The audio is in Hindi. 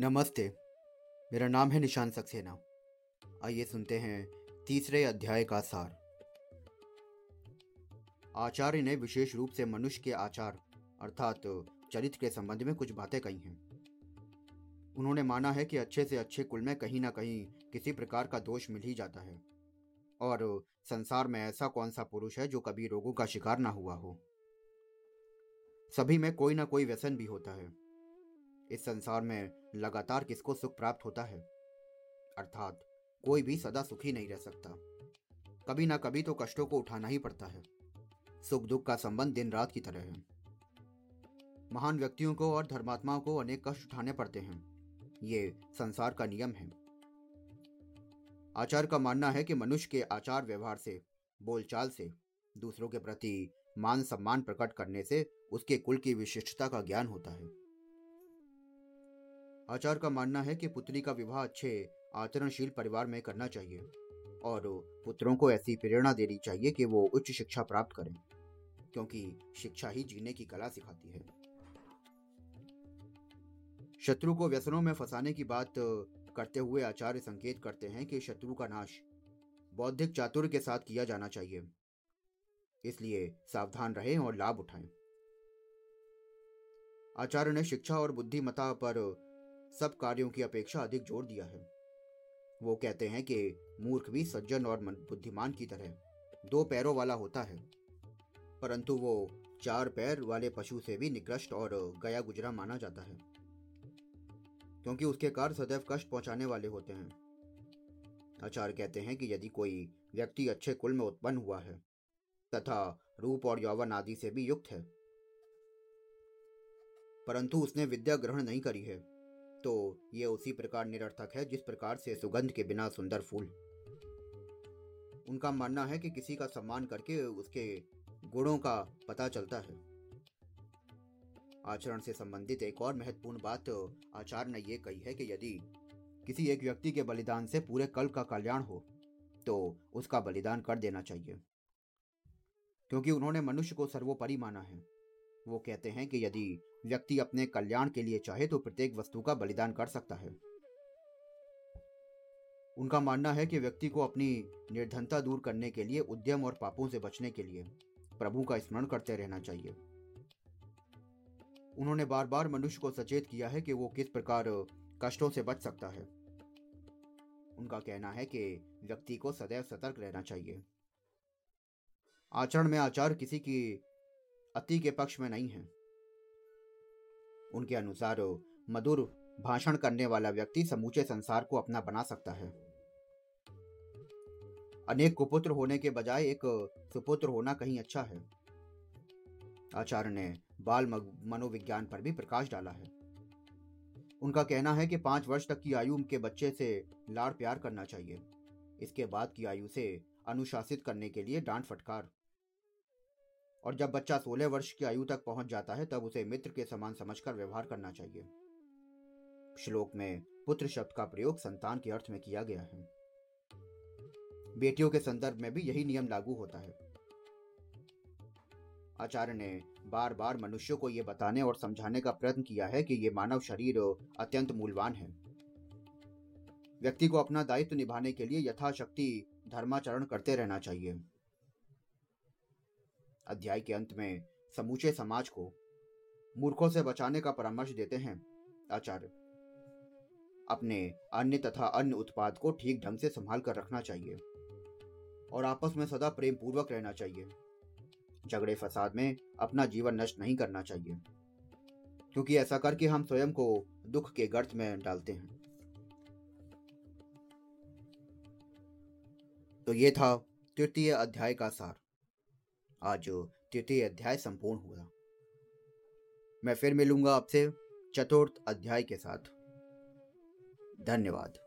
नमस्ते। मेरा नाम है निशान सक्सेना। आइए सुनते हैं तीसरे अध्याय का सार। आचार्य ने विशेष रूप से मनुष्य के आचार, अर्थात चरित्र के संबंध में कुछ बातें कही हैं। उन्होंने माना है कि अच्छे से अच्छे कुल में कहीं ना कहीं किसी प्रकार का दोष मिल ही जाता है। और संसार में ऐसा कौन सा पुरुष है जो कभी रोगों का शिकार ना हुआ हो? सभी में कोई ना कोई व्यसन भी होता है। इस संसार में लगातार किसको सुख प्राप्त होता है? अर्थात, कोई भी सदा सुखी नहीं रह सकता। कभी ना कभी तो कष्टों को उठाना ही पड़ता है। सुख दुख का संबंध दिन रात की तरह है। महान व्यक्तियों को और धर्मात्माओं को अनेक कष्ट उठाने पड़ते हैं। ये संसार का नियम है। आचार का मानना है कि मनुष्य के आचार व्यवहार से, बोलचाल से, दूसरों के प्रति मान सम्मान प्रकट करने से उसके कुल की विशिष्टता का ज्ञान होता है। आचार का मानना है कि पुत्री का विवाह अच्छे, आचरणशील परिवार में करना चाहिए। और पुत्रों को ऐसी प्रेरणा देनी चाहिए कि वो उच्च शिक्षा प्राप्त करें, क्योंकि शिक्षा ही जीने की कला सिखाती है। शत्रु को व्यसनों में फंसाने की बात करते हुए आचार्य संकेत करते हैं कि शत्रु का नाश बौद्धिक चातुर्य के साथ किया जाना चाहिए। इसलिए सावधान रहें और लाभ उठाएँ। आचार्य ने शिक्षा और बुद्धिमता पर सब कार्यों की अपेक्षा अधिक ज़ोर दिया है। वो कहते हैं कि मूर्ख भी सज्जन और बुद्धिमान की तरह दो पैरों वाला होता है। परंतु वो चार पैर वाले पशु से भी निकृष्ट और गया गुजरा माना जाता है, क्योंकि उसके कार्य सदैव कष्ट पहुँचाने वाले होते हैं। आचार्य कहते हैं कि यदि कोई व्यक्ति अच्छे कुल में उत्पन्न हुआ है, तथा रूप और यौवन आदि से भी युक्त है, परंतु उसने विद्या ग्रहण नहीं करी है तो ये उसी प्रकार निरर्थक है जिस प्रकार से सुगंध के बिना सुंदर फूल। उनका मानना है कि किसी का सम्मान करके उसके गुणों का पता चलता है। आचरण से संबंधित एक और महत्वपूर्ण बात आचार्य ने यह कही है कि यदि किसी एक व्यक्ति के बलिदान से पूरे कल्प का कल्याण हो तो उसका बलिदान कर देना चाहिए। क्योंकि उन्होंने मनुष्य को सर्वोपरि माना है। वो कहते हैं कि यदि व्यक्ति अपने कल्याण के लिए चाहे तो प्रत्येक वस्तु का बलिदान कर सकता है। उनका मानना है कि व्यक्ति को अपनी निर्धनता दूर करने के लिए, उद्यम और पापों से बचने के लिए प्रभु का स्मरण करते रहना चाहिए। उन्होंने बार बार मनुष्य को सचेत किया है कि वो किस प्रकार कष्टों से बच सकता है। उनका कहना है कि व्यक्ति को सदैव सतर्क रहना चाहिए। आचरण में आचार किसी की अति के पक्ष में नहीं है। उनके अनुसार मधुर भाषण करने वाला व्यक्ति समूचे संसार को अपना बना सकता है। अनेक कुपुत्र होने के बजाय एक सुपुत्र होना कहीं अच्छा है। आचार्य ने बाल मनोविज्ञान पर भी प्रकाश डाला है। उनका कहना है कि पाँच वर्ष तक की आयु के बच्चे से लाड़ प्यार करना चाहिए। इसके बाद की आयु से अनुशासित करने के लिए डांट फटकार। और जब बच्चा सोलह वर्ष की आयु तक पहुँच जाता है, तब उसे मित्र के समान समझकर व्यवहार करना चाहिए। श्लोक में पुत्र शब्द का प्रयोग संतान के अर्थ में किया गया है। बेटियों के संदर्भ में भी यही नियम लागू होता है। आचार्य ने बार बार मनुष्यों को यह बताने और समझाने का प्रयत्न किया है कि यह मानव शरीर अत्यंत मूल्यवान है। व्यक्ति को अपना दायित्व निभाने के लिए यथाशक्ति धर्माचरण करते रहना चाहिए। अध्याय के अंत में समूचे समाज को मूर्खों से बचाने का परामर्श देते हैं आचार्य। अपने अन्य तथा अन्य उत्पाद को ठीक ढंग से संभाल कर रखना चाहिए और आपस में सदा प्रेम पूर्वक रहना चाहिए। झगड़े फसाद में अपना जीवन नष्ट नहीं करना चाहिए, क्योंकि ऐसा करके हम स्वयं को दुख के गर्त में डालते हैं। तो ये था तृतीय अध्याय का सार। आज तृतीय अध्याय संपूर्ण हुआ। मैं फिर मिलूँगा आपसे चतुर्थ अध्याय के साथ। धन्यवाद।